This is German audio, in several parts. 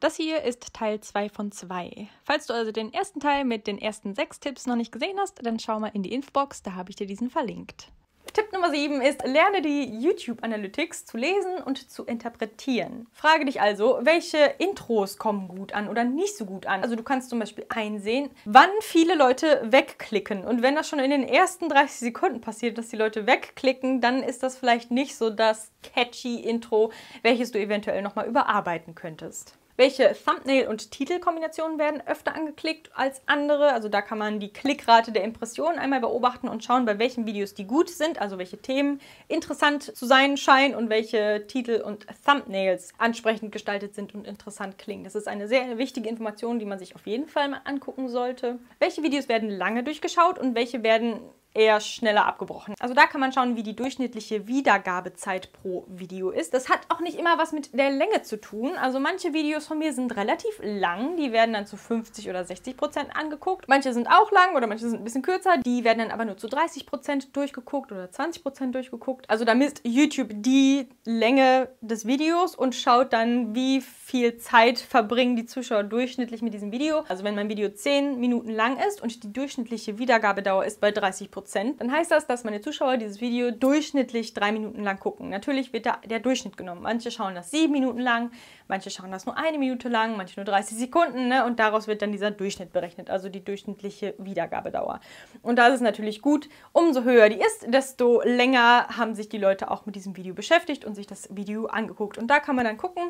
Das hier ist Teil 2 von 2. Falls du also den ersten Teil mit den ersten sechs Tipps noch nicht gesehen hast, dann schau mal in die Infobox, da habe ich dir diesen verlinkt. Tipp Nummer 7 ist, lerne die YouTube Analytics zu lesen und zu interpretieren. Frage dich also, welche Intros kommen gut an oder nicht so gut an. Also du kannst zum Beispiel einsehen, wann viele Leute wegklicken. Und wenn das schon in den ersten 30 Sekunden passiert, dass die Leute wegklicken, dann ist das vielleicht nicht so das catchy Intro, welches du eventuell nochmal überarbeiten könntest. Welche Thumbnail- und Titelkombinationen werden öfter angeklickt als andere? Also da kann man die Klickrate der Impressionen einmal beobachten und schauen, bei welchen Videos die gut sind, also welche Themen interessant zu sein scheinen und welche Titel und Thumbnails ansprechend gestaltet sind und interessant klingen. Das ist eine sehr wichtige Information, die man sich auf jeden Fall mal angucken sollte. Welche Videos werden lange durchgeschaut und welche werden eher schneller abgebrochen. Also da kann man schauen, wie die durchschnittliche Wiedergabezeit pro Video ist. Das hat auch nicht immer was mit der Länge zu tun. Also manche Videos von mir sind relativ lang, die werden dann zu 50 oder 60 Prozent angeguckt. Manche sind auch lang oder manche sind ein bisschen kürzer, die werden dann aber nur zu 30 Prozent durchgeguckt oder 20 Prozent durchgeguckt. Also da misst YouTube die Länge des Videos und schaut dann, wie viel Zeit verbringen die Zuschauer durchschnittlich mit diesem Video. Also wenn mein Video 10 Minuten lang ist und die durchschnittliche Wiedergabedauer ist bei 30 Prozent, Prozent, dann heißt das, dass meine Zuschauer dieses Video durchschnittlich drei Minuten lang gucken. Natürlich wird da der Durchschnitt genommen. Manche schauen das sieben Minuten lang, manche schauen das nur eine Minute lang, manche nur 30 Sekunden ne? und daraus wird dann dieser Durchschnitt berechnet, also die durchschnittliche Wiedergabedauer. Und da ist natürlich gut, umso höher die ist, desto länger haben sich die Leute auch mit diesem Video beschäftigt und sich das Video angeguckt. Und da kann man dann gucken,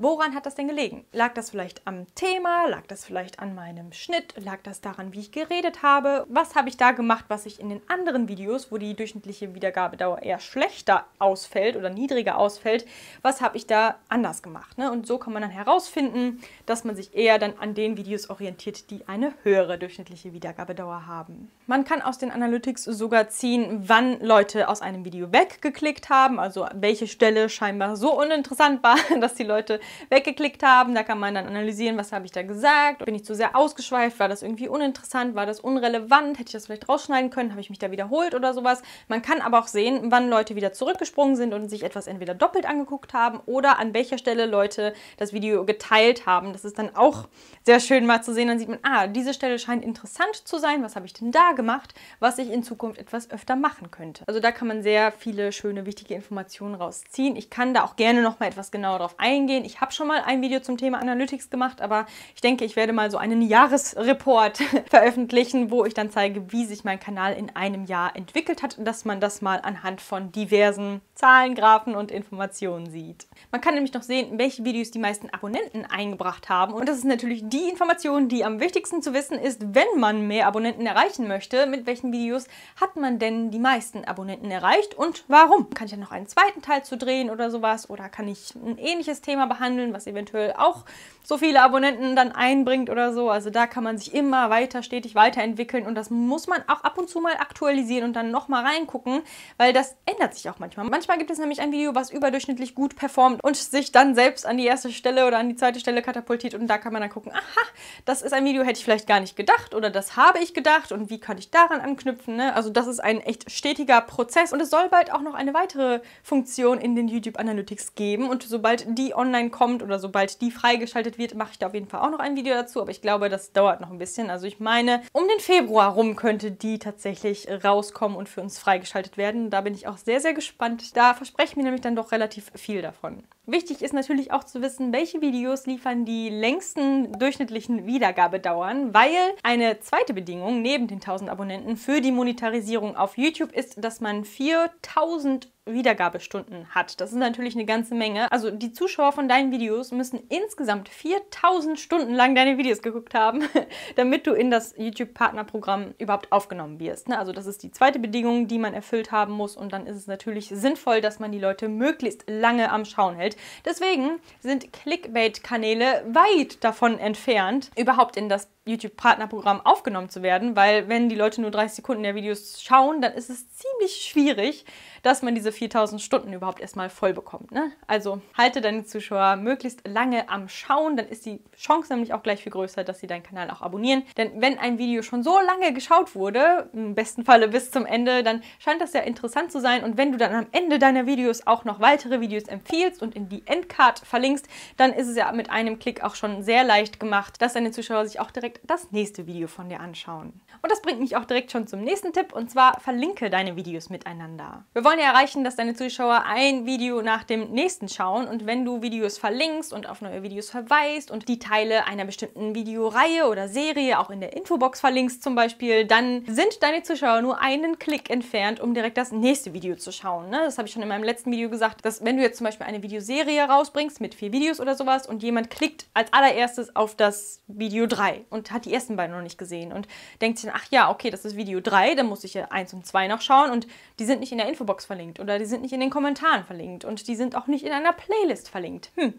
woran hat das denn gelegen? Lag das vielleicht am Thema? Lag das vielleicht an meinem Schnitt? Lag das daran, wie ich geredet habe? Was habe ich da gemacht, was ich in den anderen Videos, wo die durchschnittliche Wiedergabedauer eher schlechter ausfällt oder niedriger ausfällt, was habe ich da anders gemacht. Ne? Und so kann man dann herausfinden, dass man sich eher dann an den Videos orientiert, die eine höhere durchschnittliche Wiedergabedauer haben. Man kann aus den Analytics sogar ziehen, wann Leute aus einem Video weggeklickt haben, also welche Stelle scheinbar so uninteressant war, dass die Leute weggeklickt haben. Da kann man dann analysieren, was habe ich da gesagt, bin ich zu sehr ausgeschweift, war das irgendwie uninteressant, war das unrelevant, hätte ich das vielleicht rausschneiden können, habe ich mich da wiederholt oder sowas. Man kann aber auch sehen, wann Leute wieder zurückgesprungen sind und sich etwas entweder doppelt angeguckt haben oder an welcher Stelle Leute das Video geteilt haben. Das ist dann auch sehr schön mal zu sehen. Dann sieht man, ah, diese Stelle scheint interessant zu sein. Was habe ich denn da gemacht, was ich in Zukunft etwas öfter machen könnte? Also da kann man sehr viele schöne, wichtige Informationen rausziehen. Ich kann da auch gerne noch mal etwas genauer drauf eingehen. Ich habe schon mal ein Video zum Thema Analytics gemacht, aber ich denke, ich werde mal so einen Jahresreport veröffentlichen, wo ich dann zeige, wie sich mein Kanal in einem Jahr entwickelt hat, dass man das mal anhand von diversen Zahlen, Graphen und Informationen sieht. Man kann nämlich noch sehen, welche Videos die meisten Abonnenten eingebracht haben. Und das ist natürlich die Information, die am wichtigsten zu wissen ist, wenn man mehr Abonnenten erreichen möchte. Mit welchen Videos hat man denn die meisten Abonnenten erreicht und warum? Kann ich ja noch einen zweiten Teil zu drehen oder sowas? Oder kann ich ein ähnliches Thema behandeln, was eventuell auch so viele Abonnenten dann einbringt oder so? Also da kann man sich immer weiter, stetig weiterentwickeln und das muss man auch ab und zu mal aktualisieren und dann nochmal reingucken, weil das ändert sich auch manchmal. Manchmal gibt es nämlich ein Video, was überdurchschnittlich gut performt und sich dann selbst an die erste Stelle oder an die zweite Stelle katapultiert und da kann man dann gucken, aha, das ist ein Video, hätte ich vielleicht gar nicht gedacht oder das habe ich gedacht und wie kann ich daran anknüpfen. Ne? Also das ist ein echt stetiger Prozess und es soll bald auch noch eine weitere Funktion in den YouTube Analytics geben und sobald die online kommt oder sobald die freigeschaltet wird, mache ich da auf jeden Fall auch noch ein Video dazu, aber ich glaube, das dauert noch ein bisschen. Also ich meine, um den Februar rum könnte die tatsächlich rauskommen und für uns freigeschaltet werden. Da bin ich auch sehr, sehr gespannt. Da verspreche ich mir nämlich dann doch relativ viel davon. Wichtig ist natürlich auch zu wissen, welche Videos liefern die längsten durchschnittlichen Wiedergabedauern, weil eine zweite Bedingung neben den 1000 Abonnenten für die Monetarisierung auf YouTube ist, dass man 4000 Wiedergabestunden hat. Das ist natürlich eine ganze Menge. Also die Zuschauer von deinen Videos müssen insgesamt 4000 Stunden lang deine Videos geguckt haben, damit du in das YouTube-Partnerprogramm überhaupt aufgenommen wirst. Ne? Also das ist die zweite Bedingung, die man erfüllt haben muss und dann ist es natürlich sinnvoll, dass man die Leute möglichst lange am Schauen hält. Deswegen sind Clickbait-Kanäle weit davon entfernt, überhaupt in das YouTube-Partnerprogramm aufgenommen zu werden, weil wenn die Leute nur 30 Sekunden der Videos schauen, dann ist es ziemlich schwierig, dass man diese 4000 Stunden überhaupt erstmal voll bekommt. Ne? Also halte deine Zuschauer möglichst lange am Schauen, dann ist die Chance nämlich auch gleich viel größer, dass sie deinen Kanal auch abonnieren. Denn wenn ein Video schon so lange geschaut wurde, im besten Falle bis zum Ende, dann scheint das ja interessant zu sein. Und wenn du dann am Ende deiner Videos auch noch weitere Videos empfiehlst und in die Endcard verlinkst, dann ist es ja mit einem Klick auch schon sehr leicht gemacht, dass deine Zuschauer sich auch direkt das nächste Video von dir anschauen. Und das bringt mich auch direkt schon zum nächsten Tipp und zwar verlinke deine Videos miteinander. Wir wollen ja erreichen, dass deine Zuschauer ein Video nach dem nächsten schauen und wenn du Videos verlinkst und auf neue Videos verweist und die Teile einer bestimmten Videoreihe oder Serie auch in der Infobox verlinkst zum Beispiel, dann sind deine Zuschauer nur einen Klick entfernt, um direkt das nächste Video zu schauen. Ne? Das habe ich schon in meinem letzten Video gesagt, dass wenn du jetzt zum Beispiel eine Videoserie rausbringst mit vier Videos oder sowas und jemand klickt als allererstes auf das Video 3 und hat die ersten beiden noch nicht gesehen und denkt sich, ach ja, okay, das ist Video 3, dann muss ich ja 1 und 2 noch schauen und die sind nicht in der Infobox verlinkt oder die sind nicht in den Kommentaren verlinkt und die sind auch nicht in einer Playlist verlinkt. Hm,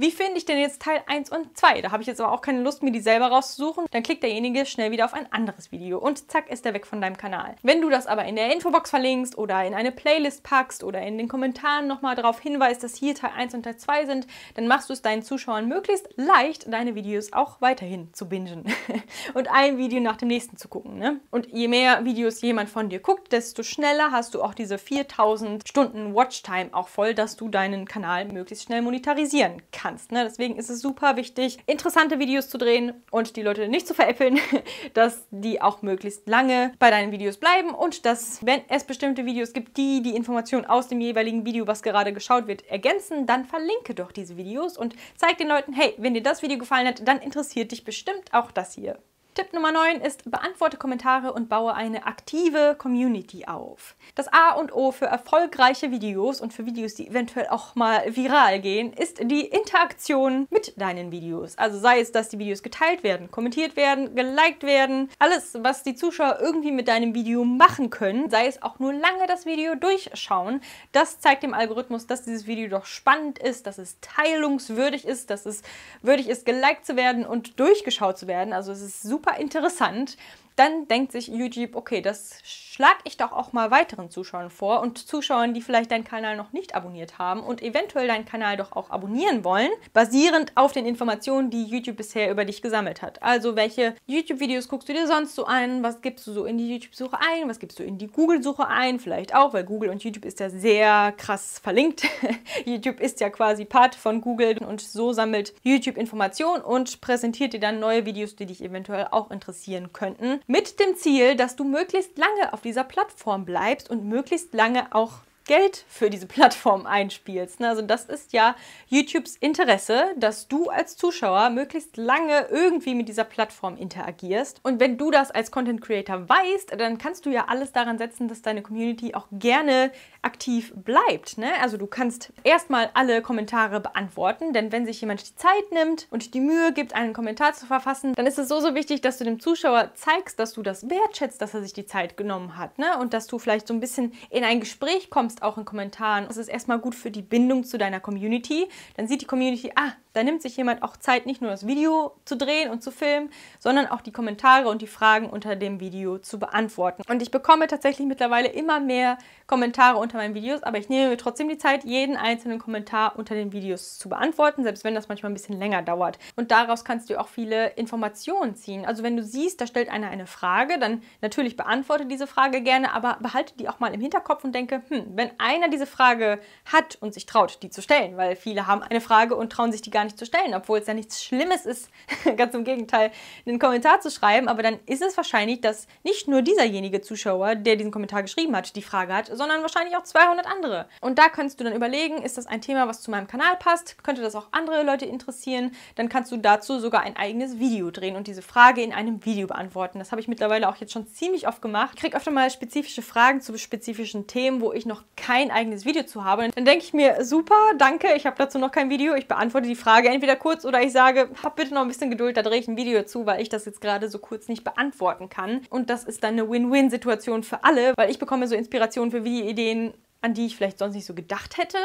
wie finde ich denn jetzt Teil 1 und 2? Da habe ich jetzt aber auch keine Lust, mir die selber rauszusuchen. Dann klickt derjenige schnell wieder auf ein anderes Video und zack ist er weg von deinem Kanal. Wenn du das aber in der Infobox verlinkst oder in eine Playlist packst oder in den Kommentaren nochmal darauf hinweist, dass hier Teil 1 und Teil 2 sind, dann machst du es deinen Zuschauern möglichst leicht, deine Videos auch weiterhin zu bingen und ein Video nach dem nächsten zu gucken. Ne? Und je mehr Videos jemand von dir guckt, desto schneller hast du auch diese 4000 Stunden Watchtime auch voll, dass du deinen Kanal möglichst schnell monetarisieren kannst kannst. Ne? Deswegen ist es super wichtig, interessante Videos zu drehen und die Leute nicht zu veräppeln, dass die auch möglichst lange bei deinen Videos bleiben und dass, wenn es bestimmte Videos gibt, die die Informationen aus dem jeweiligen Video, was gerade geschaut wird, ergänzen, dann verlinke doch diese Videos und zeig den Leuten, hey, wenn dir das Video gefallen hat, dann interessiert dich bestimmt auch das hier. Tipp Nummer 9 ist, beantworte Kommentare und baue eine aktive Community auf. Das A und O für erfolgreiche Videos und für Videos, die eventuell auch mal viral gehen, ist die Interaktion mit deinen Videos. Also sei es, dass die Videos geteilt werden, kommentiert werden, geliked werden, alles, was die Zuschauer irgendwie mit deinem Video machen können, sei es auch nur lange das Video durchschauen, das zeigt dem Algorithmus, dass dieses Video doch spannend ist, dass es teilungswürdig ist, dass es würdig ist, geliked zu werden und durchgeschaut zu werden. Also es ist super super interessant dann denkt sich YouTube, okay, das schlage ich doch auch mal weiteren Zuschauern vor und Zuschauern, die vielleicht deinen Kanal noch nicht abonniert haben und eventuell deinen Kanal doch auch abonnieren wollen, basierend auf den Informationen, die YouTube bisher über dich gesammelt hat. Also welche YouTube-Videos guckst du dir sonst so ein, was gibst du so in die YouTube-Suche ein, was gibst du in die Google-Suche ein, vielleicht auch, weil Google und YouTube ist ja sehr krass verlinkt. YouTube ist ja quasi Part von Google und so sammelt YouTube Informationen und präsentiert dir dann neue Videos, die dich eventuell auch interessieren könnten mit dem Ziel, dass du möglichst lange auf dieser Plattform bleibst und möglichst lange auch Geld für diese Plattform einspielst. Ne? Also das ist ja YouTubes Interesse, dass du als Zuschauer möglichst lange irgendwie mit dieser Plattform interagierst. Und wenn du das als Content Creator weißt, dann kannst du ja alles daran setzen, dass deine Community auch gerne aktiv bleibt. Ne? Also du kannst erstmal alle Kommentare beantworten, denn wenn sich jemand die Zeit nimmt und die Mühe gibt, einen Kommentar zu verfassen, dann ist es so, so wichtig, dass du dem Zuschauer zeigst, dass du das wertschätzt, dass er sich die Zeit genommen hat. Ne? Und dass du vielleicht so ein bisschen in ein Gespräch kommst, auch in Kommentaren. Es ist erstmal gut für die Bindung zu deiner Community. Dann sieht die Community, ah, da nimmt sich jemand auch Zeit, nicht nur das Video zu drehen und zu filmen, sondern auch die Kommentare und die Fragen unter dem Video zu beantworten. Und ich bekomme tatsächlich mittlerweile immer mehr Kommentare unter meinen Videos, aber ich nehme mir trotzdem die Zeit, jeden einzelnen Kommentar unter den Videos zu beantworten, selbst wenn das manchmal ein bisschen länger dauert. Und daraus kannst du auch viele Informationen ziehen. Also wenn du siehst, da stellt einer eine Frage, dann natürlich beantworte diese Frage gerne, aber behalte die auch mal im Hinterkopf und denke, hm, wenn einer diese Frage hat und sich traut, die zu stellen, weil viele haben eine Frage und trauen sich die gar gar nicht zu stellen, obwohl es ja nichts Schlimmes ist, ganz im Gegenteil, einen Kommentar zu schreiben. Aber dann ist es wahrscheinlich, dass nicht nur dieserjenige Zuschauer, der diesen Kommentar geschrieben hat, die Frage hat, sondern wahrscheinlich auch 200 andere. Und da kannst du dann überlegen, ist das ein Thema, was zu meinem Kanal passt? Könnte das auch andere Leute interessieren? Dann kannst du dazu sogar ein eigenes Video drehen und diese Frage in einem Video beantworten. Das habe ich mittlerweile auch jetzt schon ziemlich oft gemacht. Ich kriege öfter mal spezifische Fragen zu spezifischen Themen, wo ich noch kein eigenes Video zu habe. Dann denke ich mir, super, danke, ich habe dazu noch kein Video. Ich beantworte die Frage Frage entweder kurz oder ich sage, hab bitte noch ein bisschen Geduld, da drehe ich ein Video zu, weil ich das jetzt gerade so kurz nicht beantworten kann. Und das ist dann eine Win-Win-Situation für alle, weil ich bekomme so Inspiration für Videoideen an die ich vielleicht sonst nicht so gedacht hätte.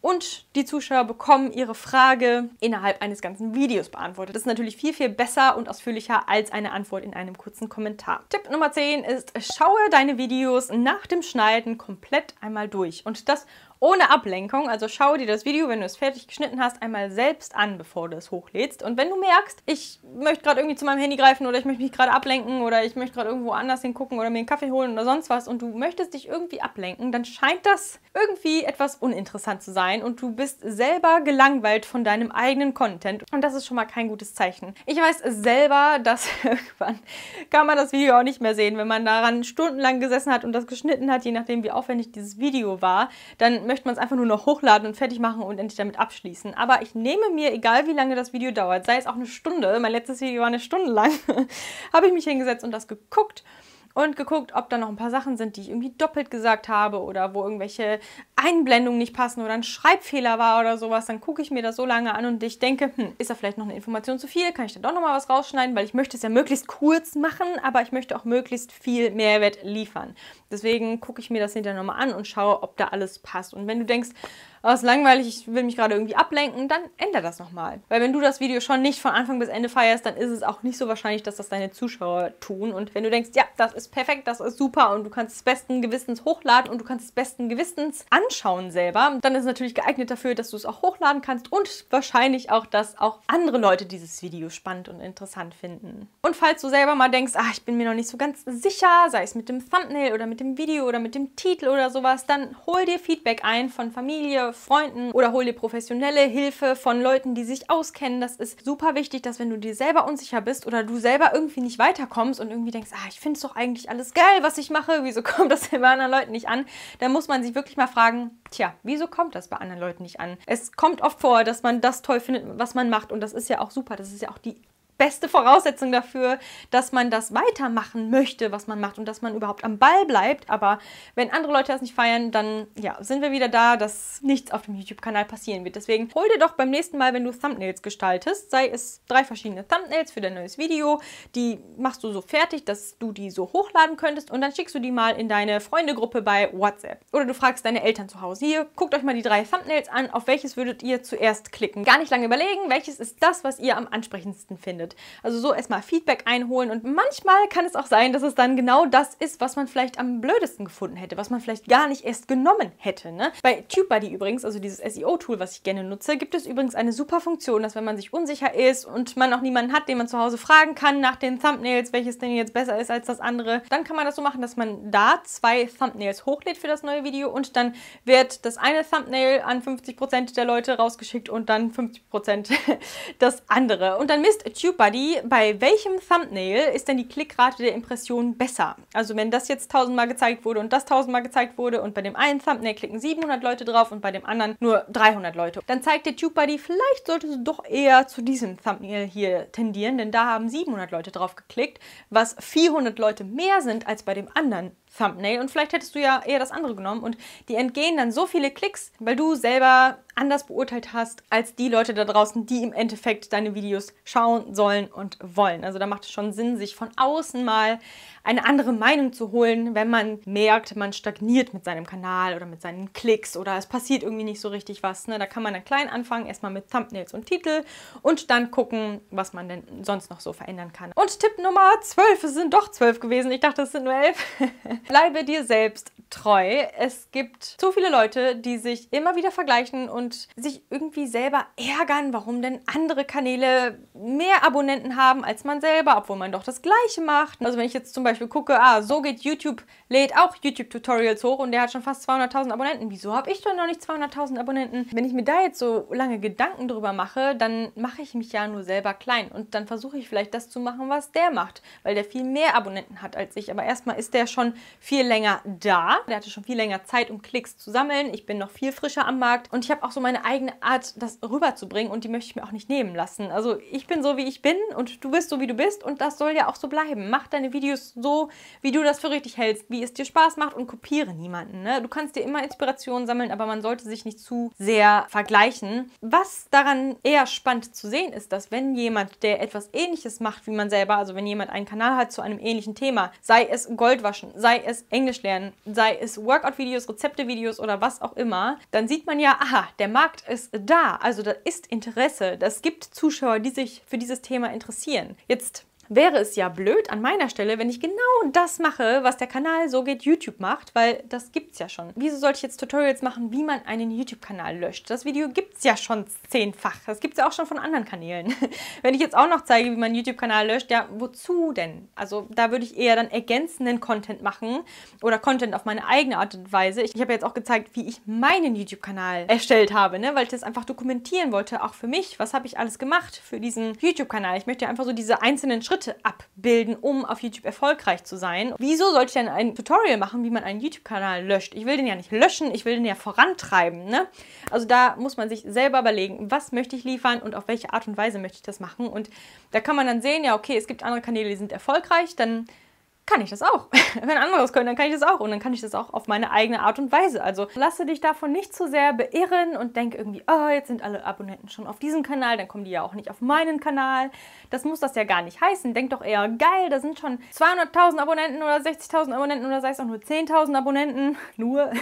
Und die Zuschauer bekommen ihre Frage innerhalb eines ganzen Videos beantwortet. Das ist natürlich viel, viel besser und ausführlicher als eine Antwort in einem kurzen Kommentar. Tipp Nummer 10 ist, schaue deine Videos nach dem Schneiden komplett einmal durch. Und das ohne Ablenkung. Also schau dir das Video, wenn du es fertig geschnitten hast, einmal selbst an, bevor du es hochlädst. Und wenn du merkst, ich möchte gerade irgendwie zu meinem Handy greifen oder ich möchte mich gerade ablenken oder ich möchte gerade irgendwo anders hingucken oder mir einen Kaffee holen oder sonst was und du möchtest dich irgendwie ablenken, dann scheint das irgendwie etwas uninteressant zu sein und du bist selber gelangweilt von deinem eigenen Content. Und das ist schon mal kein gutes Zeichen. Ich weiß selber, dass irgendwann kann man das Video auch nicht mehr sehen. Wenn man daran stundenlang gesessen hat und das geschnitten hat, je nachdem wie aufwendig dieses Video war, dann möchte man es einfach nur noch hochladen und fertig machen und endlich damit abschließen. Aber ich nehme mir, egal wie lange das Video dauert, sei es auch eine Stunde, mein letztes Video war eine Stunde lang, habe ich mich hingesetzt und das geguckt und geguckt, ob da noch ein paar Sachen sind, die ich irgendwie doppelt gesagt habe oder wo irgendwelche Einblendungen nicht passen oder ein Schreibfehler war oder sowas. Dann gucke ich mir das so lange an und ich denke, hm, ist da vielleicht noch eine Information zu viel? Kann ich da doch noch mal was rausschneiden? Weil ich möchte es ja möglichst kurz machen, aber ich möchte auch möglichst viel Mehrwert liefern. Deswegen gucke ich mir das hinterher nochmal an und schaue, ob da alles passt. Und wenn du denkst, oh, ist langweilig, ich will mich gerade irgendwie ablenken, dann ändere das nochmal. Weil wenn du das Video schon nicht von Anfang bis Ende feierst, dann ist es auch nicht so wahrscheinlich, dass das deine Zuschauer tun. Und wenn du denkst, ja, das ist perfekt, das ist super und du kannst es besten Gewissens hochladen und du kannst es besten Gewissens anschauen selber, dann ist es natürlich geeignet dafür, dass du es auch hochladen kannst und wahrscheinlich auch, dass auch andere Leute dieses Video spannend und interessant finden. Und falls du selber mal denkst, ah, ich bin mir noch nicht so ganz sicher, sei es mit dem Thumbnail oder mit dem Video oder mit dem Titel oder sowas, dann hol dir Feedback ein von Familie, Freunden oder hol dir professionelle Hilfe von Leuten, die sich auskennen. Das ist super wichtig, dass wenn du dir selber unsicher bist oder du selber irgendwie nicht weiterkommst und irgendwie denkst, ah, ich finde es doch eigentlich alles geil, was ich mache, wieso kommt das bei anderen Leuten nicht an? Dann muss man sich wirklich mal fragen, tja, wieso kommt das bei anderen Leuten nicht an? Es kommt oft vor, dass man das toll findet, was man macht und das ist ja auch super. Das ist ja auch die beste Voraussetzung dafür, dass man das weitermachen möchte, was man macht und dass man überhaupt am Ball bleibt. Aber wenn andere Leute das nicht feiern, dann ja, sind wir wieder da, dass nichts auf dem YouTube-Kanal passieren wird. Deswegen hol dir doch beim nächsten Mal, wenn du Thumbnails gestaltest, sei es drei verschiedene Thumbnails für dein neues Video, die machst du so fertig, dass du die so hochladen könntest und dann schickst du die mal in deine Freundegruppe bei WhatsApp. Oder du fragst deine Eltern zu Hause, hier, guckt euch mal die drei Thumbnails an, auf welches würdet ihr zuerst klicken. Gar nicht lange überlegen, welches ist das, was ihr am ansprechendsten findet findet. Also so erstmal Feedback einholen und manchmal kann es auch sein, dass es dann genau das ist, was man vielleicht am blödesten gefunden hätte, was man vielleicht gar nicht erst genommen hätte. Ne? Bei TubeBuddy übrigens, also dieses SEO-Tool, was ich gerne nutze, gibt es übrigens eine super Funktion, dass wenn man sich unsicher ist und man auch niemanden hat, den man zu Hause fragen kann nach den Thumbnails, welches denn jetzt besser ist als das andere, dann kann man das so machen, dass man da zwei Thumbnails hochlädt für das neue Video und dann wird das eine Thumbnail an 50% der Leute rausgeschickt und dann 50% das andere. Und dann misst TubeBuddy Buddy, bei welchem Thumbnail ist denn die Klickrate der Impression besser? Also wenn das jetzt tausendmal gezeigt wurde und das tausendmal gezeigt wurde und bei dem einen Thumbnail klicken 700 Leute drauf und bei dem anderen nur 300 Leute, dann zeigt der TubeBuddy, vielleicht solltest du doch eher zu diesem Thumbnail hier tendieren, denn da haben 700 Leute drauf geklickt, was 400 Leute mehr sind als bei dem anderen Thumbnail und vielleicht hättest du ja eher das andere genommen und die entgehen dann so viele Klicks, weil du selber anders beurteilt hast als die Leute da draußen, die im Endeffekt deine Videos schauen sollen und wollen. Also da macht es schon Sinn, sich von außen mal eine andere Meinung zu holen, wenn man merkt, man stagniert mit seinem Kanal oder mit seinen Klicks oder es passiert irgendwie nicht so richtig was. Ne? Da kann man dann klein anfangen, erstmal mit Thumbnails und Titel und dann gucken, was man denn sonst noch so verändern kann. Und Tipp Nummer 12, es sind doch 12 gewesen, ich dachte, es sind nur 11. Bleibe dir selbst treu. Es gibt zu viele Leute, die sich immer wieder vergleichen und sich irgendwie selber ärgern, warum denn andere Kanäle mehr Abonnenten haben als man selber, obwohl man doch das Gleiche macht. Also wenn ich jetzt zum Beispiel gucke, ah, so geht YouTube, lädt auch YouTube-Tutorials hoch und der hat schon fast 200.000 Abonnenten. Wieso habe ich doch noch nicht 200.000 Abonnenten? Wenn ich mir da jetzt so lange Gedanken drüber mache, dann mache ich mich ja nur selber klein und dann versuche ich vielleicht das zu machen, was der macht, weil der viel mehr Abonnenten hat als ich. Aber erstmal ist der schon viel länger da. Der hatte schon viel länger Zeit, um Klicks zu sammeln. Ich bin noch viel frischer am Markt und ich habe auch auch so meine eigene Art, das rüberzubringen und die möchte ich mir auch nicht nehmen lassen. Also ich bin so, wie ich bin und du bist so, wie du bist und das soll ja auch so bleiben. Mach deine Videos so, wie du das für richtig hältst, wie es dir Spaß macht und kopiere niemanden. Ne? Du kannst dir immer Inspiration sammeln, aber man sollte sich nicht zu sehr vergleichen. Was daran eher spannend zu sehen ist, dass wenn jemand, der etwas ähnliches macht wie man selber, also wenn jemand einen Kanal hat zu einem ähnlichen Thema, sei es Goldwaschen, sei es Englisch lernen, sei es Workout-Videos, Rezepte-Videos oder was auch immer, dann sieht man ja, aha, der Markt ist da, also da ist Interesse, das gibt Zuschauer, die sich für dieses Thema interessieren. Jetzt wäre es ja blöd an meiner Stelle, wenn ich genau das mache, was der Kanal So geht YouTube macht, weil das gibt es ja schon. Wieso sollte ich jetzt Tutorials machen, wie man einen YouTube-Kanal löscht? Das Video gibt es ja schon zehnfach. Das gibt es ja auch schon von anderen Kanälen. wenn ich jetzt auch noch zeige, wie man einen YouTube-Kanal löscht, ja, wozu denn? Also da würde ich eher dann ergänzenden Content machen oder Content auf meine eigene Art und Weise. Ich, ich habe jetzt auch gezeigt, wie ich meinen YouTube-Kanal erstellt habe, ne? weil ich das einfach dokumentieren wollte, auch für mich. Was habe ich alles gemacht für diesen YouTube-Kanal? Ich möchte einfach so diese einzelnen Schritte Schritte abbilden, um auf YouTube erfolgreich zu sein. Wieso sollte ich denn ein Tutorial machen, wie man einen YouTube-Kanal löscht? Ich will den ja nicht löschen, ich will den ja vorantreiben. Ne? Also da muss man sich selber überlegen, was möchte ich liefern und auf welche Art und Weise möchte ich das machen. Und da kann man dann sehen, ja, okay, es gibt andere Kanäle, die sind erfolgreich, dann kann ich das auch. Wenn andere das können, dann kann ich das auch. Und dann kann ich das auch auf meine eigene Art und Weise. Also lasse dich davon nicht zu sehr beirren und denke irgendwie, oh, jetzt sind alle Abonnenten schon auf diesem Kanal, dann kommen die ja auch nicht auf meinen Kanal. Das muss das ja gar nicht heißen. Denk doch eher, geil, da sind schon 200.000 Abonnenten oder 60.000 Abonnenten oder sei es auch nur 10.000 Abonnenten, nur,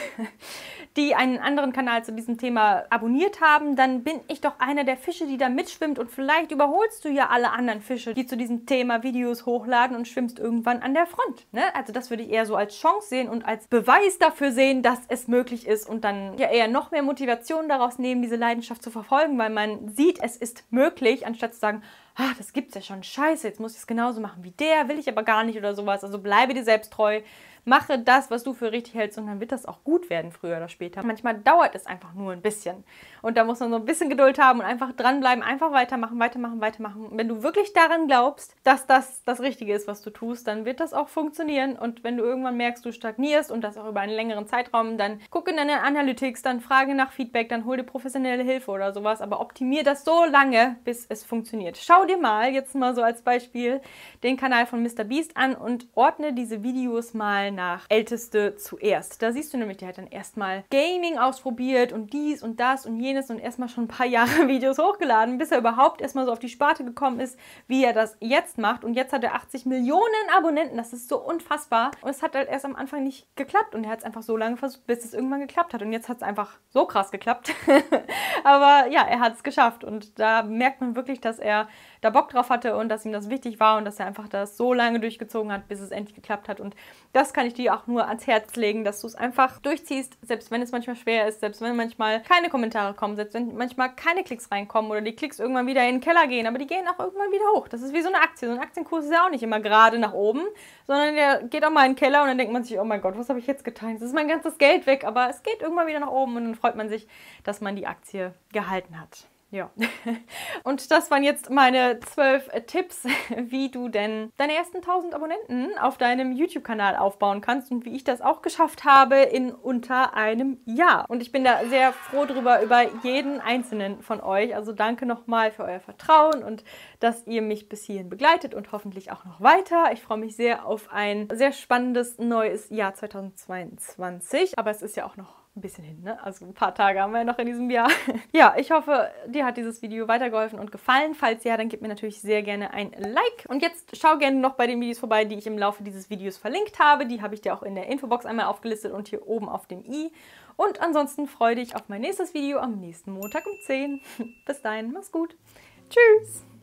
die einen anderen Kanal zu diesem Thema abonniert haben. Dann bin ich doch einer der Fische, die da mitschwimmt und vielleicht überholst du ja alle anderen Fische, die zu diesem Thema Videos hochladen und schwimmst irgendwann an der Front. Front. Ne? Also das würde ich eher so als Chance sehen und als Beweis dafür sehen, dass es möglich ist und dann ja eher noch mehr Motivation daraus nehmen, diese Leidenschaft zu verfolgen, weil man sieht, es ist möglich, anstatt zu sagen, ah, das gibt's ja schon, scheiße, jetzt muss ich es genauso machen wie der, will ich aber gar nicht oder sowas. Also bleibe dir selbst treu, mache das, was du für richtig hältst und dann wird das auch gut werden, früher oder später. Manchmal dauert es einfach nur ein bisschen. Und da muss man so ein bisschen Geduld haben und einfach dranbleiben, einfach weitermachen, weitermachen, weitermachen. Und wenn du wirklich daran glaubst, dass das das Richtige ist, was du tust, dann wird das auch funktionieren. Und wenn du irgendwann merkst, du stagnierst und das auch über einen längeren Zeitraum, dann guck in deine Analytics, dann frage nach Feedback, dann hol dir professionelle Hilfe oder sowas. Aber optimier das so lange, bis es funktioniert. Schau dir mal, jetzt mal so als Beispiel, den Kanal von Mr. Beast an und ordne diese Videos mal nach Älteste zuerst. Da siehst du nämlich, der hat dann erstmal Gaming ausprobiert und dies und das und jenes und erstmal schon ein paar Jahre Videos hochgeladen, bis er überhaupt erstmal so auf die Sparte gekommen ist, wie er das jetzt macht. Und jetzt hat er 80 Millionen Abonnenten. Das ist so unfassbar. Und es hat halt erst am Anfang nicht geklappt und er hat es einfach so lange versucht, bis es irgendwann geklappt hat. Und jetzt hat es einfach so krass geklappt. Aber ja, er hat es geschafft und da merkt man wirklich, dass er da Bock drauf hatte und dass ihm das wichtig war und dass er einfach das so lange durchgezogen hat, bis es endlich geklappt hat. Und das kann ich dir auch nur ans Herz legen, dass du es einfach durchziehst, selbst wenn es manchmal schwer ist, selbst wenn manchmal keine Kommentare kommen, selbst wenn manchmal keine Klicks reinkommen oder die Klicks irgendwann wieder in den Keller gehen, aber die gehen auch irgendwann wieder hoch. Das ist wie so eine Aktie. So ein Aktienkurs ist ja auch nicht immer gerade nach oben, sondern der geht auch mal in den Keller und dann denkt man sich, oh mein Gott, was habe ich jetzt getan? Jetzt ist mein ganzes Geld weg, aber es geht irgendwann wieder nach oben und dann freut man sich, dass man die Aktie gehalten hat. Ja. Und das waren jetzt meine zwölf Tipps, wie du denn deine ersten 1000 Abonnenten auf deinem YouTube-Kanal aufbauen kannst und wie ich das auch geschafft habe in unter einem Jahr. Und ich bin da sehr froh drüber, über jeden einzelnen von euch. Also danke nochmal für euer Vertrauen und dass ihr mich bis hierhin begleitet und hoffentlich auch noch weiter. Ich freue mich sehr auf ein sehr spannendes neues Jahr 2022. Aber es ist ja auch noch ein bisschen hin, ne? Also ein paar Tage haben wir noch in diesem Jahr. ja, ich hoffe, dir hat dieses Video weitergeholfen und gefallen. Falls ja, dann gib mir natürlich sehr gerne ein Like. Und jetzt schau gerne noch bei den Videos vorbei, die ich im Laufe dieses Videos verlinkt habe. Die habe ich dir auch in der Infobox einmal aufgelistet und hier oben auf dem i. Und ansonsten freue dich auf mein nächstes Video am nächsten Montag um 10. Bis dahin, mach's gut. Tschüss!